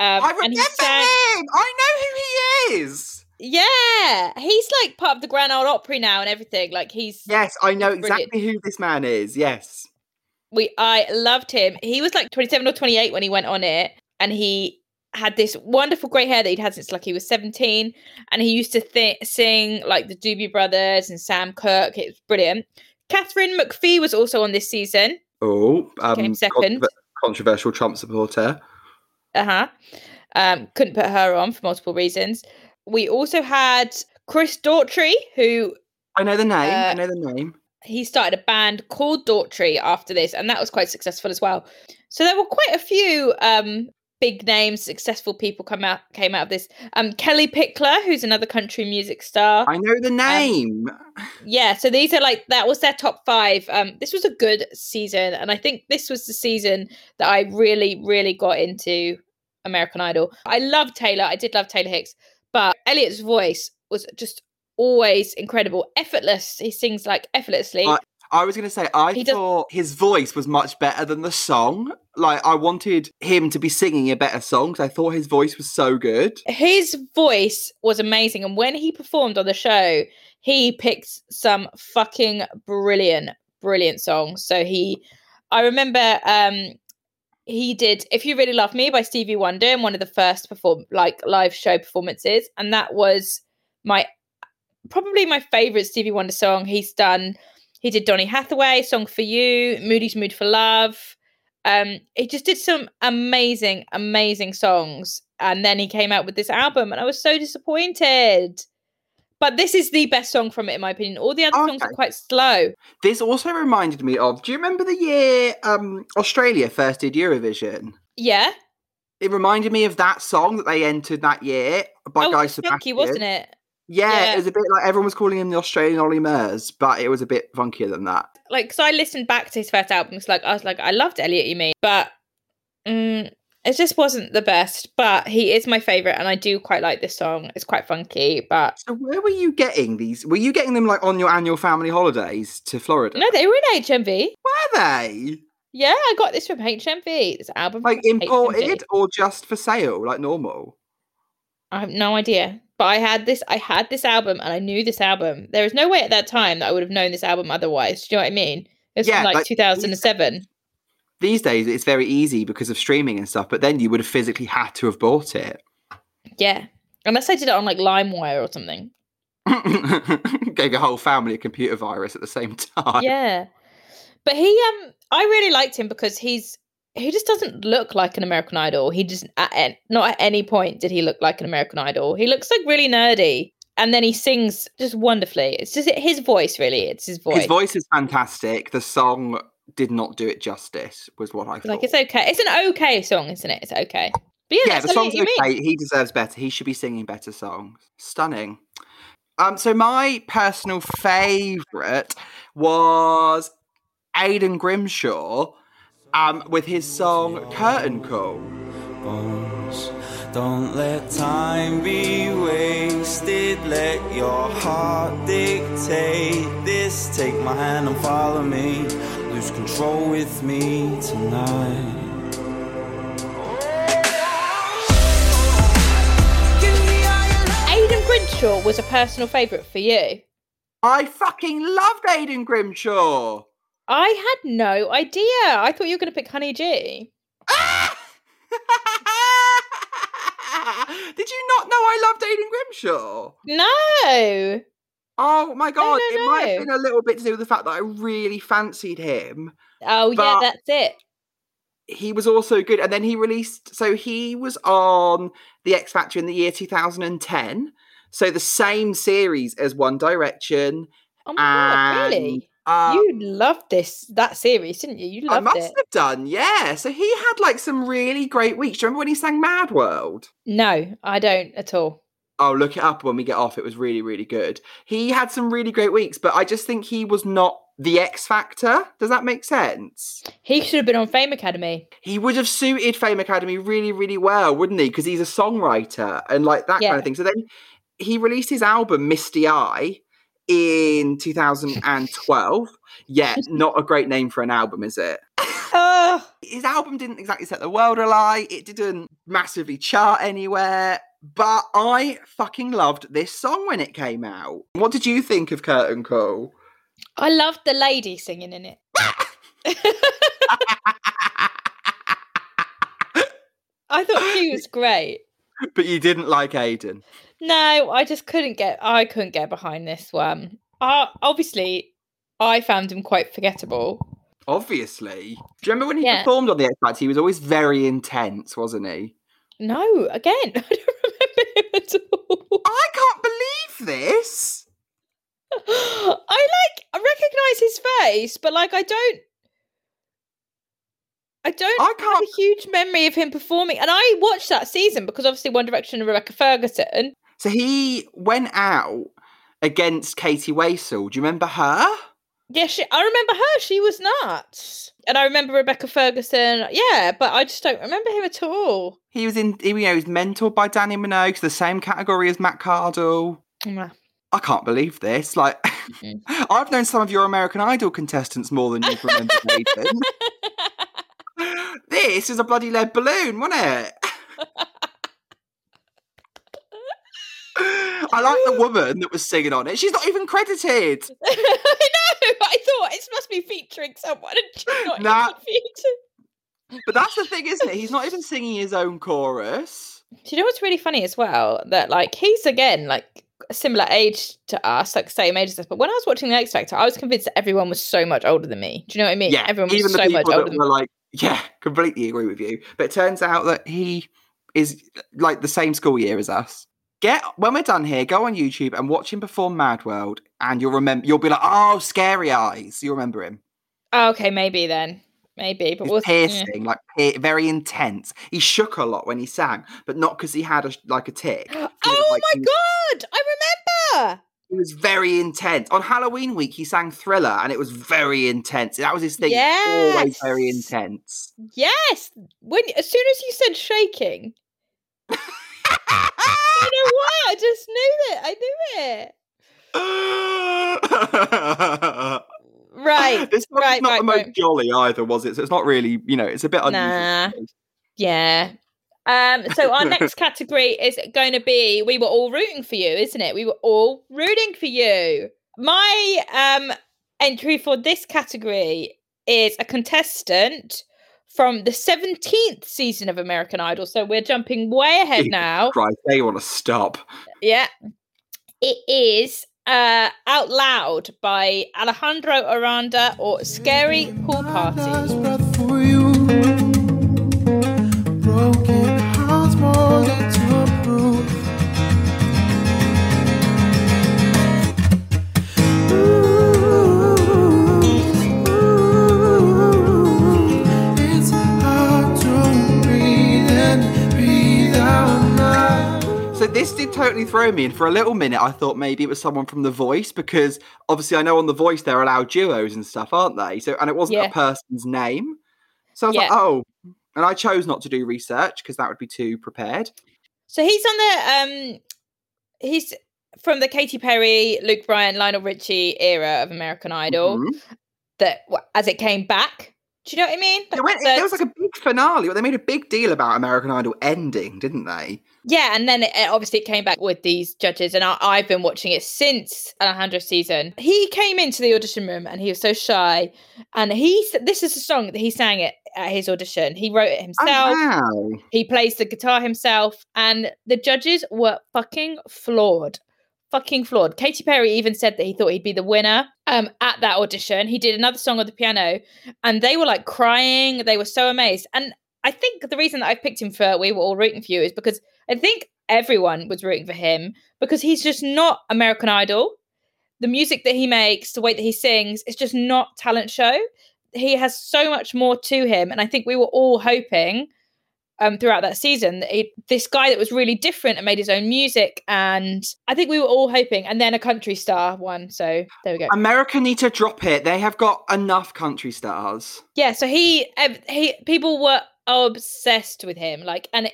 Um, I and remember he sang, him. I know who he is. Yeah, he's like part of the Grand Ole Opry now and everything. Like he's Yes, I know Brilliant. exactly who this man is. Yes. we I loved him. He was like 27 or 28 when he went on it and he had this wonderful grey hair that he'd had since like he was 17 and he used to th- sing like the Doobie Brothers and Sam Cooke. It was brilliant. Katharine McPhee was also on this season. Oh, um, Came second. controver- controversial Trump supporter. Uh-huh. Um couldn't put her on for multiple reasons. We also had Chris Daughtry who I know the name. I Uh, know the name. he started a band called Daughtry after this, and that was quite successful as well. So there were quite a few um, big names, successful people come out came out of this. Um, Kellie Pickler, who's another country music star. I know the name. Yeah, so these are like that was their top five. Um, this was a good season, and I think this was the season that I really, really got into American Idol. I love Taylor. I did love Taylor Hicks, but Elliott's voice was just always incredible, effortless. He sings like effortlessly. I- I was going to say, I He does- thought his voice was much better than the song. Like, I wanted him to be singing a better song because I thought his voice was so good. his voice was amazing and when he performed on the show he picked some fucking brilliant brilliant songs so he i remember um he did if you really love me by stevie wonder in one of the first perform like live show performances. And that was my probably my favorite stevie wonder song. He's done he did donny hathaway song for you moody's mood for love. Um he just did some amazing amazing songs. And then he came out with this album and i was so disappointed but this is the best song from it in my opinion all the other songs are quite slow This also reminded me of do you remember the year um, Australia first did Eurovision? yeah It reminded me of that song that they entered that year by oh Guy was funky Sebastian. wasn't it Yeah, Yeah. it was a bit like everyone was calling him the Australian Ollie Murs, but it was a bit funkier than that. like so i listened back to his first album it's like i was like i loved Elliott Yamin but mm, it just wasn't the best but he is my favorite and i do quite like this song it's quite funky but So where were you getting these? Were you getting them like on your annual family holidays to Florida? no they were in hmv Were they yeah i got this from hmv this album like from HMV. imported or just for sale, like normal? I have no idea. But I had this I had this album and I knew this album. There was no way at that time that I would have known this album otherwise. Do you know what I mean? It's Yeah, from like, like, 2007. These days it's very easy because of streaming and stuff, but then you would have physically had to have bought it. Yeah. Unless I did it on like LimeWire or something. Gave your whole family a computer virus at the same time. yeah. But he um I really liked him because he's he just doesn't look like an American Idol. He just at, not at any point did he look like an American Idol. He looks like really nerdy. And then he sings just wonderfully. It's just his voice, really. It's his voice. His voice is fantastic. The song did not do it justice, was what I thought. Like it's okay. It's an okay song, isn't it? It's okay. But yeah, yeah, the song's You Mean. okay. He deserves better. He should be singing better songs. Stunning. Um, so my personal favourite was Aidan Grimshaw, um, with his song Curtain Call. bones. Don't let time be wasted. Let your heart dictate this. Take my hand and follow me. Lose control with me tonight. Aidan Grimshaw was a personal favourite for you. I fucking loved Aidan Grimshaw. I had no idea. I thought you were going to pick Honey G. Did you not know I loved Aidan Grimshaw? No. Oh my god, it might have been a little bit to do with the fact that I really fancied him. Oh yeah, that's it. He was also good, and then he released. So he was on the X Factor in the year 2010. So the same series as One Direction. Oh my god, really? uh, you loved this that series, didn't you? You loved it. I must it. have done, yeah. So he had like some really great weeks. Do you remember when he sang Mad World? No, I don't at all. Oh, look it up when we get off. It was really, really good. He had some really great weeks, but I just think he was not the X Factor. Does that make sense? He should have been on Fame Academy. He would have suited Fame Academy really, really well, wouldn't he? Because he's a songwriter and like that Yeah. kind of thing. So then he released his album Misty Eye in 2012. yeah, not a great name for an album, is it? His album didn't exactly set the world alight. It didn't massively chart anywhere. But I fucking loved this song when it came out. What did you think of Curtain Call? I loved the lady singing in it. I thought she was great. but you didn't like Aidan. No, I just couldn't get. I couldn't get behind this one. Uh, obviously, I found him quite forgettable. Obviously. Do you remember when he Yeah. performed on the X Factor? He was always very intense, wasn't he? No, again, I don't at all. I can't believe this. I like. I recognise his face, but like I don't. I don't I can't... have a huge memory of him performing, and I watched that season because obviously One Direction and Rebecca Ferguson. So he went out against Katie Waissel. Do you remember her? Yeah, she, I remember her. She was nuts, and I remember Rebecca Ferguson. Yeah, but I just don't remember him at all. He was in. He, you know, he was mentored by Dannii Minogue, the same category as Matt Cardle. I can't believe this. Like, Mhm. I've known some of your American Idol contestants more than you've remembered. This is a bloody lead balloon, wasn't it? I like the woman that was singing on it. She's not even credited. I thought it must be featuring someone, and not Nah. featured. But that's the thing, isn't it? He's not even singing his own chorus. Do you know what's really funny as well? That like he's again like a similar age to us, like same age as us. But when I was watching the X Factor, I was convinced that everyone was so much older than me. Do you know what I mean? Yeah, everyone was even so the much people older that than were me. like, yeah, completely agree with you. But it turns out that he is like the same school year as us. Get when we're done here, go on YouTube and watch him perform Mad World, and you'll remember. You'll be like, oh, Scary Eyes. You remember him? Oh, okay, maybe then, maybe. But we'll yeah. piercing, like very intense. He shook a lot when he sang, but not because he had a, like a tick. Was, Oh like, my god, I remember. He was very intense. On Halloween week, he sang Thriller, and it was very intense. That was his thing. Always very intense. Yes, when as soon as you said shaking, don't know why. I just knew it. I knew it. Right. this one's right, not right, the most right. jolly either, was it? So it's not really, you know, it's a bit unusual. Nah. Yeah. Um, so our next category is going to be we were all rooting for you, isn't it? We were all rooting for you. My um entry for this category is a contestant from the 17th season of American Idol. So we're jumping way ahead Jesus now. Christ, they want to stop. Yeah. It is uh Out Loud by Alejandro Aranda or Scary Pool Party. This did totally throw me, and for a little minute, I thought maybe it was someone from The Voice because obviously I know on The Voice they're allowed duos and stuff, aren't they? So and it wasn't Yeah. a person's name, so I was Yeah. like, oh. And I chose not to do research because that would be too prepared. So he's on the um he's from the Katy Perry, Luke Bryan, Lionel Richie era of American Idol Mhm. that as it came back. Do you know what I mean? It went- there was like a big finale. But they made a big deal about American Idol ending, didn't they? Yeah, and then it, obviously it came back with these judges, and I, I've been watching it since Alejandro's season. He came into the audition room and he was so shy, and he this is a song that he sang it at his audition. He wrote it Oh, himself. wow. He plays the guitar himself, and the judges were fucking floored. Fucking flawed. Katy Perry even said that he thought he'd be the winner um, at that audition. He did another song on the piano, and they were like crying. They were so amazed. And I think the reason that I picked him for We Were All Rooting for You is because I think everyone was rooting for him because he's just not American Idol. The music that he makes, the way that he sings, it's just not talent show. He has so much more to him, and I think we were all hoping um, throughout that season. that he- this guy that was really different and made his own music, and I think we were all hoping. And then a country star won, so there we go. America need to drop it. They have got enough country stars. yeah, so he he people were obsessed with him, like, and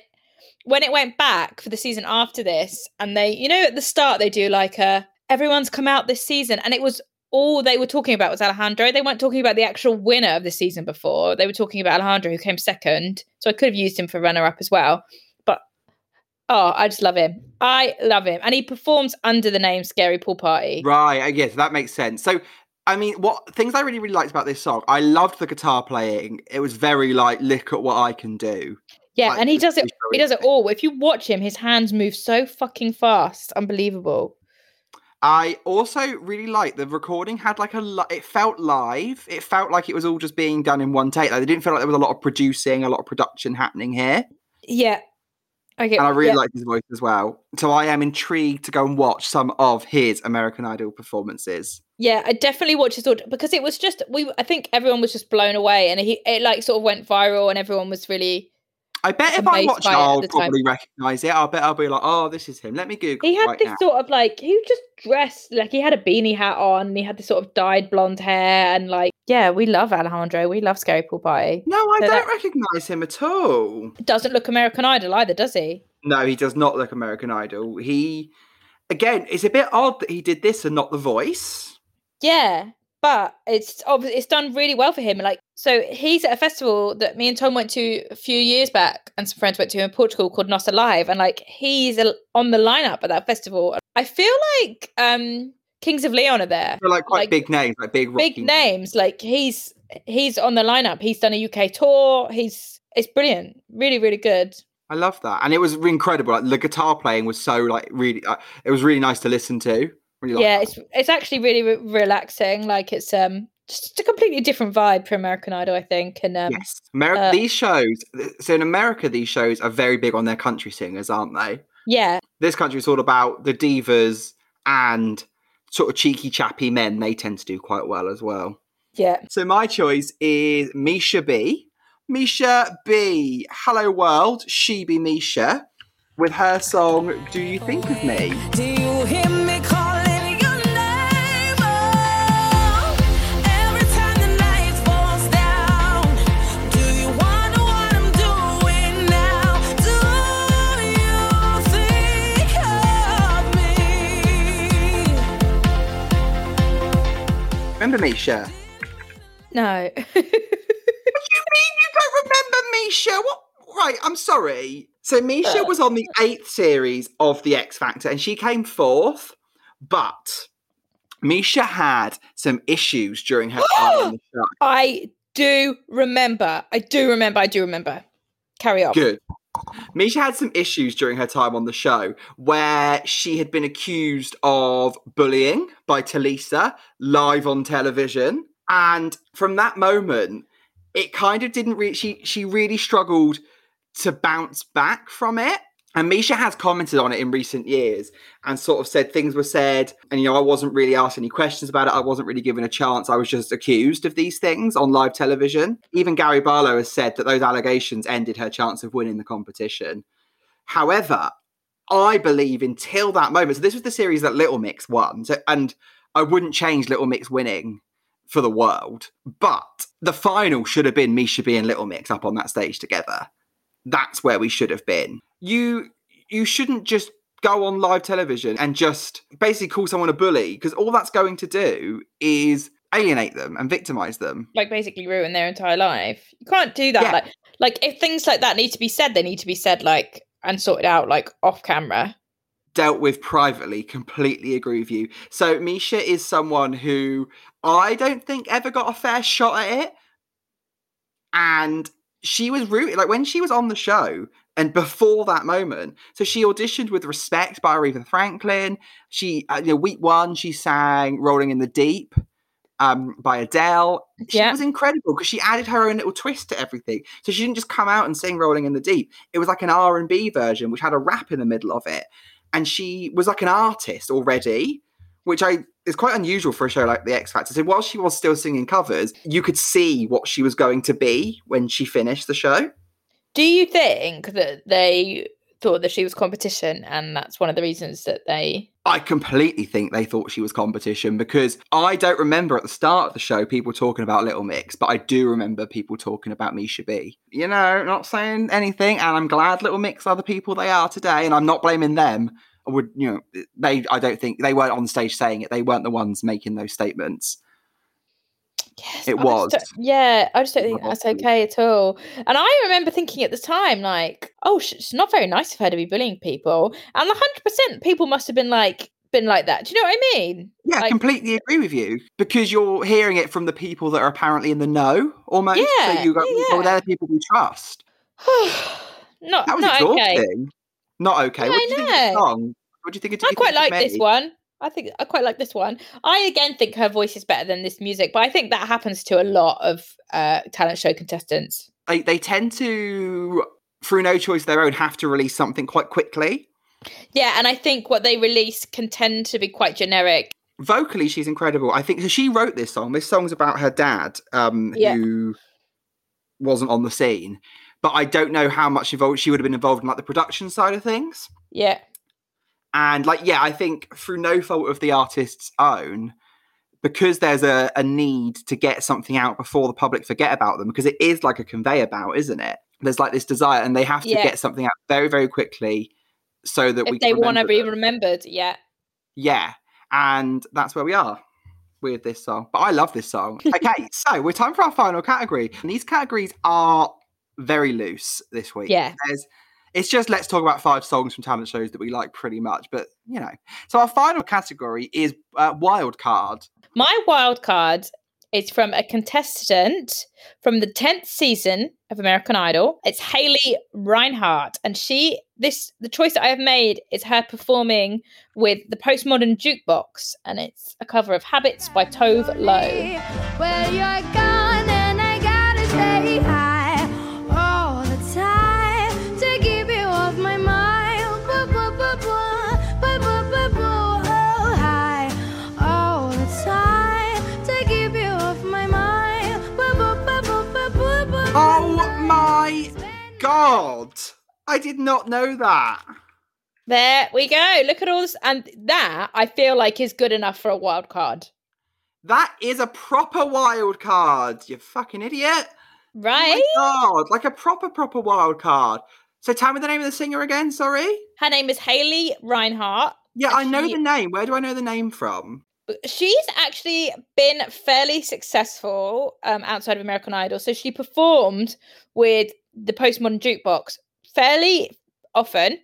when it went back for the season after this, and they, you know, at the start they do like a everyone's come out this season, and it was all they were talking about was Alejandro. They weren't talking about the actual winner of the season before. They were talking about Alejandro, who came second. So I could have used him for runner up as well. But oh, I just love him. I love him. And he performs under the name Scary Pool Party. Right, uh, I guess that makes sense. So, I mean, what things I really, really liked about this song, I loved the guitar playing. It was very like, look at what I can do. Yeah, Like, and he does it. He does it all. If you watch him, his hands move so fucking fast. Unbelievable. I also really liked the recording had like a li- it felt live. It felt like it was all just being done in one take. Like, it didn't feel like there was a lot of producing, a lot of production happening here. Yeah. Okay. And I really yeah. liked his voice as well. So I am intrigued to go and watch some of his American Idol performances. Yeah, I definitely watched his because it was just we. I think everyone was just blown away, and he it like sort of went viral, and everyone was really. I bet if I watch it, by it at I'll the time. probably recognise it. I bet I'll be like, "Oh, this is him." Let me Google. He had right this now. sort of like he just dressed like he had a beanie hat on, and he had this sort of dyed blonde hair, and like yeah, we love Alejandro, we love Scary Pool Party. No, I So don't that- recognise him at all. Doesn't look American Idol either, does he? No, he does not look American Idol. He, again, it's a bit odd that he did this and not The Voice. Yeah, but it's obviously it's done really well for him. Like, so he's at a festival that me and Tom went to a few years back, and some friends went to in Portugal called NOS Alive, and like he's on the lineup at that festival. I feel like um Kings of Leon are there, They're like quite Like, big names, like big big names. Like he's he's on the lineup. He's done a UK tour. He's it's brilliant, really, really good. I love that, and it was incredible. Like the guitar playing was so like really. Uh, it was really nice to listen to. Really like yeah, that. it's it's actually really re- relaxing. Like it's um just a completely different vibe for American Idol, I think. And um, yes, America. uh, these shows. So in America, these shows are very big on their country singers, aren't they? yeah, This country is all about the divas and sort of cheeky, chappy men. They tend to do quite well as well. yeah. So my choice is Misha B. Misha B. Hello World, She Be Misha, with her song Do You Think of Me? Do you hear Remember Misha? No. What do you mean you don't remember Misha? What? Right, I'm sorry. So Misha was on the eighth series of The X Factor and she came fourth, but Misha had some issues during her time on the show. I do remember. I do remember. I do remember. Carry on. Good. Misha had some issues during her time on the show where she had been accused of bullying by Tulisa live on television. And from that moment, it kind of didn't really, she, she really struggled to bounce back from it. And Misha has commented on it in recent years and sort of said things were said, and you know, I wasn't really asked any questions about it. I wasn't really given a chance. I was just accused of these things on live television. Even Gary Barlow has said that those allegations ended her chance of winning the competition. However, I believe until that moment, so this was the series that Little Mix won, so, and I wouldn't change Little Mix winning for the world, but the final should have been Misha B and Little Mix up on that stage together. That's where we should have been. You you shouldn't just go on live television and just basically call someone a bully because all that's going to do is alienate them and victimize them. Like basically ruin their entire life. You can't do that. Yeah. Like, like if things like that need to be said, they need to be said like and sorted out like off camera. dealt with privately. Completely agree with you. So Misha is someone who I don't think ever got a fair shot at it, and she was rooted like when she was on the show and before that moment. So she auditioned with Respect by Aretha Franklin. She, uh, you know, week one she sang "Rolling in the Deep." Um, by Adele. She Yeah. was incredible because she added her own little twist to everything. So she didn't just come out and sing "Rolling in the Deep." It was like an R and B version, which had a rap in the middle of it and she was like an artist already, which I is quite unusual for a show like The X Factor. So while she was still singing covers, you could see what she was going to be when she finished the show. Do you think that they thought that she was competition and that's one of the reasons that they I completely think they thought she was competition because I don't remember at the start of the show people talking about Little Mix, but I do remember people talking about Misha B. You know, not saying anything, and I'm glad Little Mix are the people they are today, and I'm not blaming them. Would, you know, they. I don't think they weren't on stage saying it. They weren't the ones making those statements. Yes, It I was. yeah, I just don't think that's okay at all. And I remember thinking at the time, like, oh, it's not very nice of her to be bullying people. And hundred percent, people must have been like, been like that. Do you know what I mean? Yeah, I Like- completely agree with you because you're hearing it from the people that are apparently in the know almost. Yeah, so you go, yeah, well, yeah. they're the people we trust. not, That was not exhausting. okay. Not okay. Yeah, what do you think of the know. song? What do you think of I quite like this one. I think I quite like this one. I again think her voice is better than this music, but I think that happens to a lot of uh, talent show contestants. They, they tend to, through no choice of their own, have to release something quite quickly. Yeah, and I think what they release can tend to be quite generic. vocally she's incredible. I think so she wrote this song. This song's about her dad, um, Yeah. who wasn't on the scene. But I don't know how much involved she would have been involved in like the production side of things. Yeah. And like, yeah, I think through no fault of the artist's own, because there's a, a need to get something out before the public forget about them, because it is like a conveyor belt, isn't it? There's like this desire, and they have to Yeah. get something out very, very quickly so that we they want to be them. remembered, yeah. Yeah, and that's where we are with this song. But I love this song. Okay, so we're time for our final category. And these categories are very loose this week. Yeah. There's, it's just let's talk about five songs from talent shows that we like pretty much. But, you know. So our final category is uh, Wild Card. My wild card is from a contestant from the 10th season of American Idol. It's Haley Reinhart. And she, this, the choice that I have made is her performing with the Postmodern Jukebox. And it's a cover of Habits by Tove Lo. God. I did not know that. There we go. Look at all this. And that I feel like is good enough for a wild card. That is a proper wild card, you fucking idiot. Right? Oh God, like a proper, proper wild card. So tell me the name of the singer again, sorry? Her name is Haley Reinhart. Yeah, I know She- the name. Where do I know the name from? she's actually been fairly successful um, outside of American Idol. So she performed with the Postmodern Jukebox fairly often,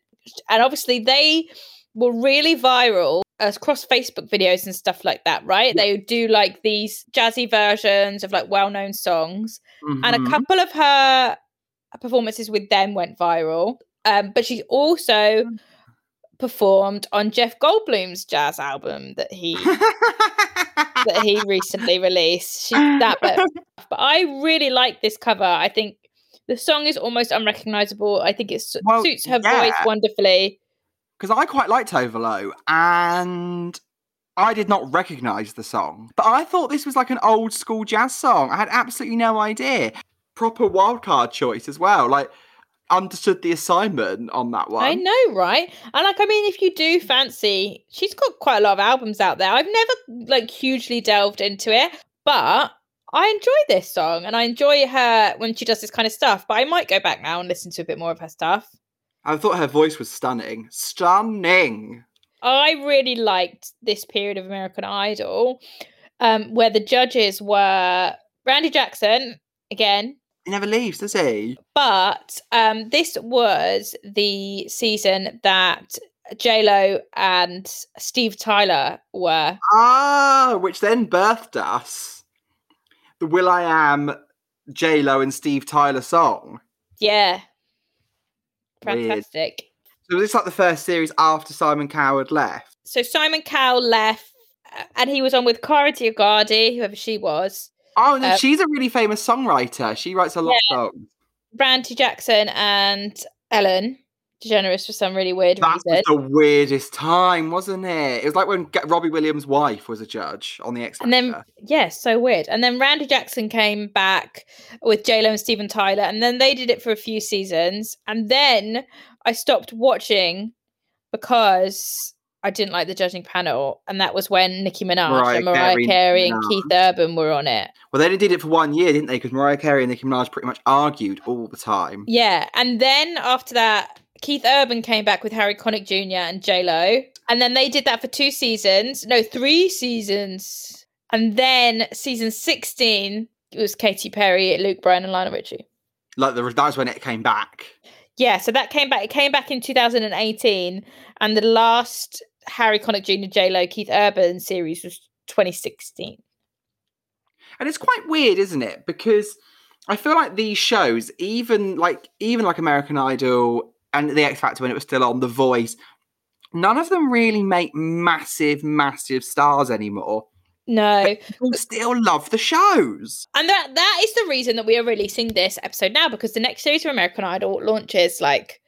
and obviously they were really viral across Facebook videos and stuff like that. Right? They would do like these jazzy versions of like well-known songs, and Mhm. a couple of her performances with them went viral. Um, but she also performed on Jeff Goldblum's jazz album that he that he recently released. She's that but, but I really like this cover. I think the song is almost unrecognizable. I think it su- Well, suits her yeah. voice wonderfully. because I quite liked Tove Lo, and I did not recognise the song, but I thought this was like an old school jazz song. I had absolutely no idea. Proper wildcard choice as well. Like understood the assignment on that one. I know, right? And like, I mean, if you do fancy, she's got quite a lot of albums out there. I've never like hugely delved into it, but I enjoy this song and I enjoy her when she does this kind of stuff. But I might go back now and listen to a bit more of her stuff. I thought her voice was stunning, stunning. I really liked this period of American Idol, um, where the judges were Randy Jackson again, He never leaves, does he? but um, this was the season that J Lo and Steve Tyler were. Ah, which then birthed us the Will I Am, J Lo, and Steve Tyler song. Yeah, Weird. fantastic. So was this like the first series after Simon Cowell left? So Simon Cowell left, uh, and he was on with Kara DioGuardi, whoever she was. Oh, no, Uh, she's a really famous songwriter. She writes a lot of songs. Randy Jackson and Ellen DeGeneres for some really weird That was reason. the weirdest time, wasn't it? It was like when Robbie Williams' wife was a judge on the X And then, yes, yeah, so weird. And then Randy Jackson came back with J Lo and Steven Tyler, and then they did it for a few seasons. And then I stopped watching because I didn't like the judging panel, and that was when Nicki Minaj Mariah and Mariah Carey, Carey and Minaj. Keith Urban were on it. Well, they only did it for one year, didn't they? Because Mariah Carey and Nicki Minaj pretty much argued all the time. Yeah, and then after that, Keith Urban came back with Harry Connick Jr. and J Lo, and then they did that for two seasons, no, three seasons, and then season sixteen it was Katy Perry, Luke Bryan, and Lionel Richie. Like the, that was when it came back. Yeah, so that came back. It came back in 2018, and the last Harry Connick Jr. J Lo Keith Urban series was 2016. And it's quite weird, isn't it? Because I feel like these shows, even like even like American Idol and The X Factor when it was still on, The Voice, none of them really make massive, massive stars anymore. No, People still love the shows. And that that is the reason that we are releasing this episode now because the next series of American Idol launches like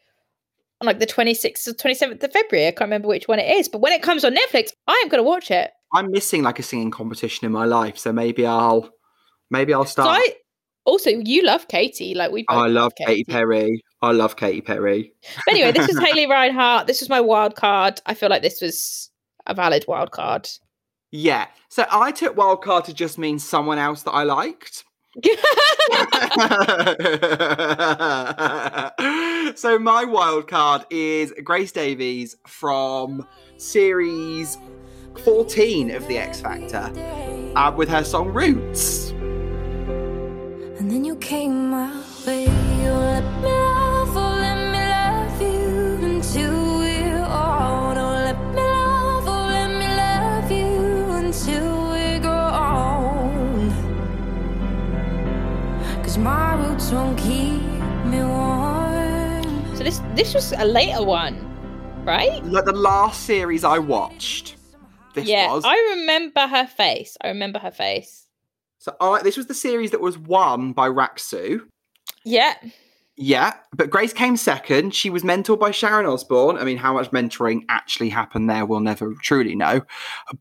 on like the 26th or 27th of February. I can't remember which one it is, but when it comes on Netflix, I am going to watch it. I'm missing like a singing competition in my life, so maybe I'll maybe I'll So start. I also you love Katie, like we. Oh, I love Katy Perry. I love Katy Perry. But anyway, this was Haley Reinhart. This was my wild card. I feel like this was a valid wild card. Yeah. So I took wild card to just mean someone else that I liked. so my wild card is Grace Davies from series 14 of The X Factor uh, with her song Roots. And then you came my way. You let me roots won't keep me warm. So this this was a later one, right? Like the last series I watched, this yeah, was. I remember her face. I remember her face. So I, this was the series that was won by Rak-Su. Yeah, Yeah, but Grace came second. She was mentored by Sharon Osbourne. I mean, how much mentoring actually happened there, we'll never truly know.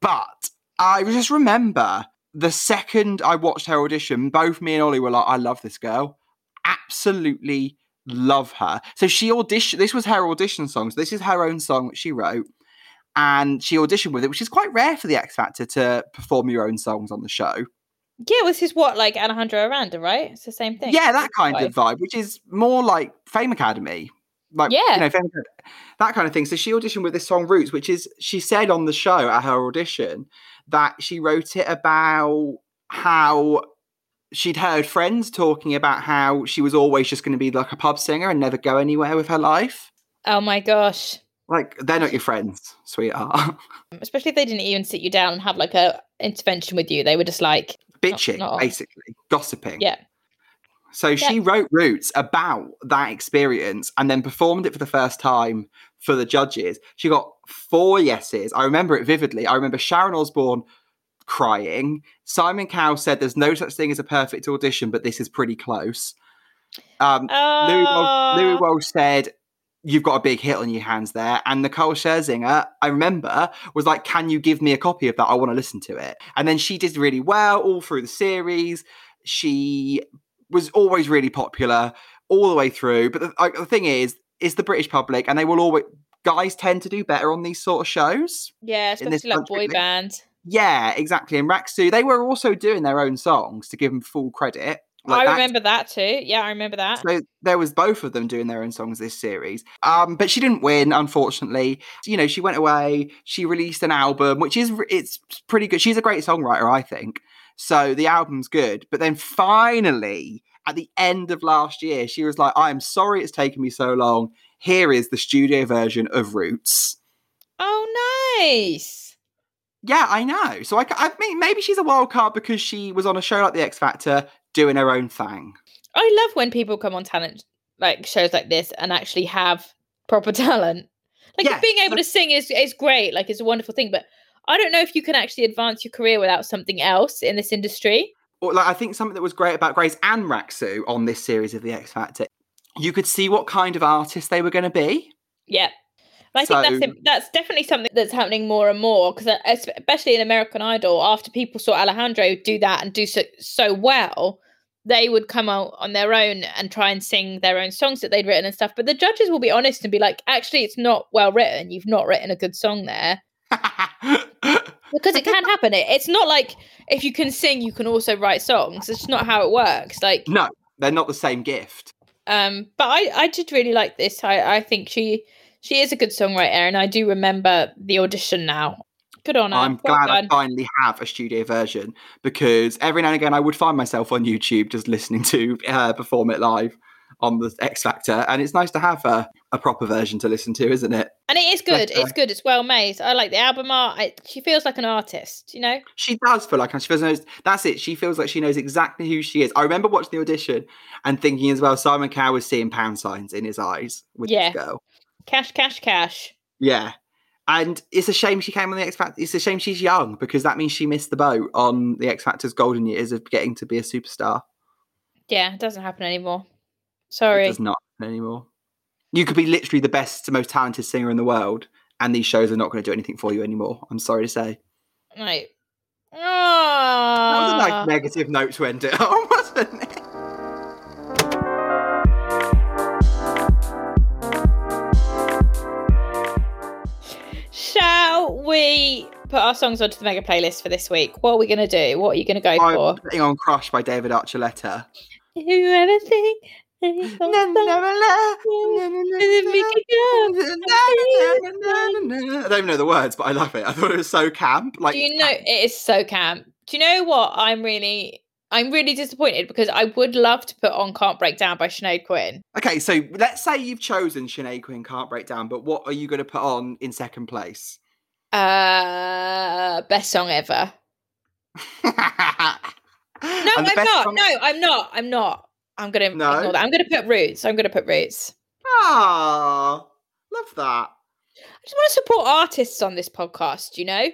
But I just remember the second I watched her audition, both me and Ollie were like, I love this girl. Absolutely love her. So she auditioned, this was her audition song. So this is her own song that she wrote. And she auditioned with it, which is quite rare for the X Factor to perform your own songs on the show. yeah. This is what like Alejandro Aranda, right? It's the same thing. Yeah, that kind of vibe, which is more like Fame Academy. Like, Yeah. you know, Fame Academy, that kind of thing. So she auditioned with this song Roots, which is, she said on the show at her audition that she wrote it about how she'd heard friends talking about how she was always just going to be like a pub singer and never go anywhere with her life. Oh my gosh. Like, they're not your friends, sweetheart. Especially if they didn't even sit you down and have like a intervention with you. They were just like, Bitching, not- basically, gossiping. yeah. So she wrote Roots about that experience and then performed it for the first time for the judges. She got four yeses. I remember it vividly. I remember Sharon Osbourne crying. Simon Cowell said there's no such thing as a perfect audition, but this is pretty close. Um, Louis, Wel- Louis Oh, Welsh said, You've got a big hit on your hands there. And Nicole Scherzinger, I remember, was like, Can you give me a copy of that? I want to listen to it. And then she did really well all through the series. She was always really popular all the way through. But the, the thing is, it's the British public, and they will always, guys tend to do better on these sort of shows. yeah, especially like boy band. Yeah, exactly. And Rak-Su, they were also doing their own songs to give them full credit. Like I that- remember that too. Yeah, I remember that. so there was both of them doing their own songs this series. Um, but she didn't win, unfortunately. You know, she went away. She released an album, which is it's pretty good. She's a great songwriter, I think. So the album's good. But then finally, at the end of last year, she was like, "I am sorry it's taken me so long. Here is the studio version of Roots." oh, nice. Yeah, I know. So I, I mean, maybe she's a wild card because she was on a show like The X Factor doing her own thing. I love when people come on talent like shows like this and actually have proper talent. Like Yeah, being able to sing is is great. Like it's a wonderful thing, but I don't know if you can actually advance your career without something else in this industry. or like I think something that was great about Grace and Rak-Su on this series of the X Factor, you could see what kind of artist they were going to be. Yeah. And I think that's that's definitely something that's happening more and more because especially in American Idol, after people saw Alejandro do that and do so, so well, they would come out on their own and try and sing their own songs that they'd written and stuff. But the judges will be honest and be like, actually, it's not well written. You've not written a good song there because it can happen. It, it's not like if you can sing, you can also write songs. It's not how it works. Like, no, they're not the same gift. um, but I, I did really like this. I, I think she, she is a good songwriter, and I do remember the audition now. Good on her. I'm Well glad I finally have a studio version because every now and again I would find myself on YouTube just listening to her perform it live on the X Factor, and it's nice to have a, a proper version to listen to, isn't it? and it is good. It's good. It's well made. I like the album art. I, she feels like an artist. You know. She does feel like she feels knows. That's it. She feels like she knows exactly who she is. I remember watching the audition and thinking as well. Simon Cowell was seeing pound signs in his eyes with Yeah. this girl. Cash, cash, cash. Yeah, and it's a shame she came on the X Factor. It's a shame she's young because that means she missed the boat on the X Factor's golden years of getting to be a superstar. Yeah, it doesn't happen anymore. Sorry. It does not happen anymore. You could be literally the best, most talented singer in the world, and these shows are not going to do anything for you anymore. I'm sorry to say. No. Ah. That was a nice negative note to end it on, wasn't it? We put our songs onto the mega playlist for this week? What are we going to do? What are you going to go I'm for? putting on Crush by David Archuleta. If you ever think that you Na, gon' na, stop na, na, na, na, and make it go, na, na, na, na, na. I don't even know the words, but I love it. I thought it was so camp. Like, Do you know it is so camp? Do you know what? I'm really, I'm really disappointed because I would love to put on "Can't Break Down" by Sinead Quinn. okay, so let's say you've chosen Sinead Quinn Can't Break Down, but what are you going to put on in second place? Uh, best song ever. no, I'm not. No, I'm not. I'm not. I'm gonna No? ignore that. I'm gonna put Roots. I'm gonna put Roots. Ah, love that. I just want to support artists on this podcast. You know.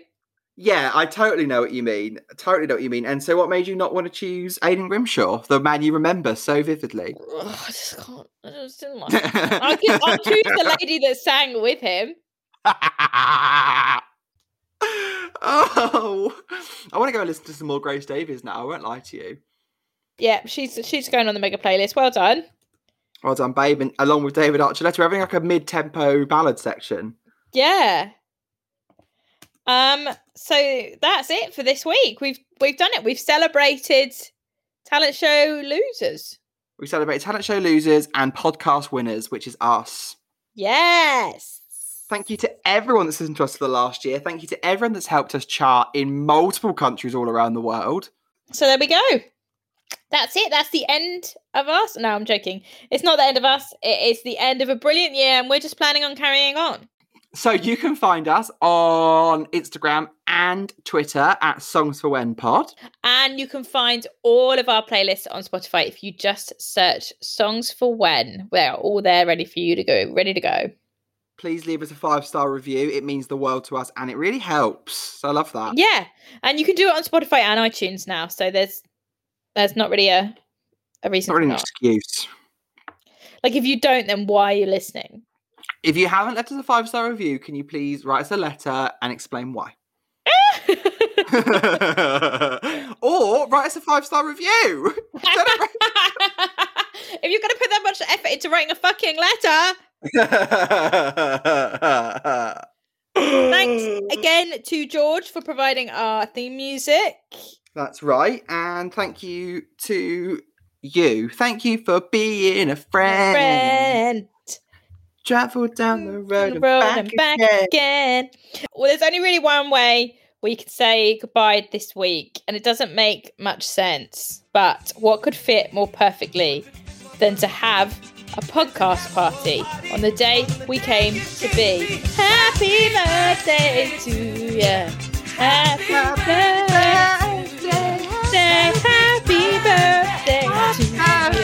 Yeah, I totally know what you mean. I totally know what you mean. And so, what made you not want to choose Aidan Grimshaw, the man you remember so vividly? I just can't. I just didn't like. I'll, give, I'll choose the lady that sang with him. oh, I want to go and listen to some more Grace Davies now. I won't lie to you. Yeah, she's she's going on the mega playlist. Well done. Well done, babe. And along with David Archuleta, we're having like a mid-tempo ballad section. Yeah. Um. So that's it for this week. We've we've done it. We've celebrated talent show losers. We celebrate talent show losers and podcast winners, which is us. Yes. Thank you to everyone that's listened to us for the last year. Thank you to everyone that's helped us chart in multiple countries all around the world. So there we go. That's it. That's the end of us. No, I'm joking. It's not the end of us. It is the end of a brilliant year, and we're just planning on carrying on. So you can find us on Instagram and Twitter at Songs for When Pod. And you can find all of our playlists on Spotify if you just search Songs for When. They're all there ready for you to go, ready to go. Please leave us a five star review. It means the world to us and it really helps. So I love that. Yeah. And you can do it on Spotify and iTunes now. So there's there's not really a a reason Not really an excuse. Like if you don't, then why are you listening? If you haven't left us a five star review, can you please write us a letter and explain why? or write us a five star review. if you're gonna put that much effort into writing a fucking letter, thanks again to George for providing our theme music. That's right. And thank you to you. Thank you for being a friend. Friend. Travel down the mm, road, the road and and back again. again. Well, there's only really one way we could say goodbye this week, and it doesn't make much sense. But what could fit more perfectly than to have a podcast party on the day we came to be. Happy birthday to you. Happy birthday. Happy birthday to you.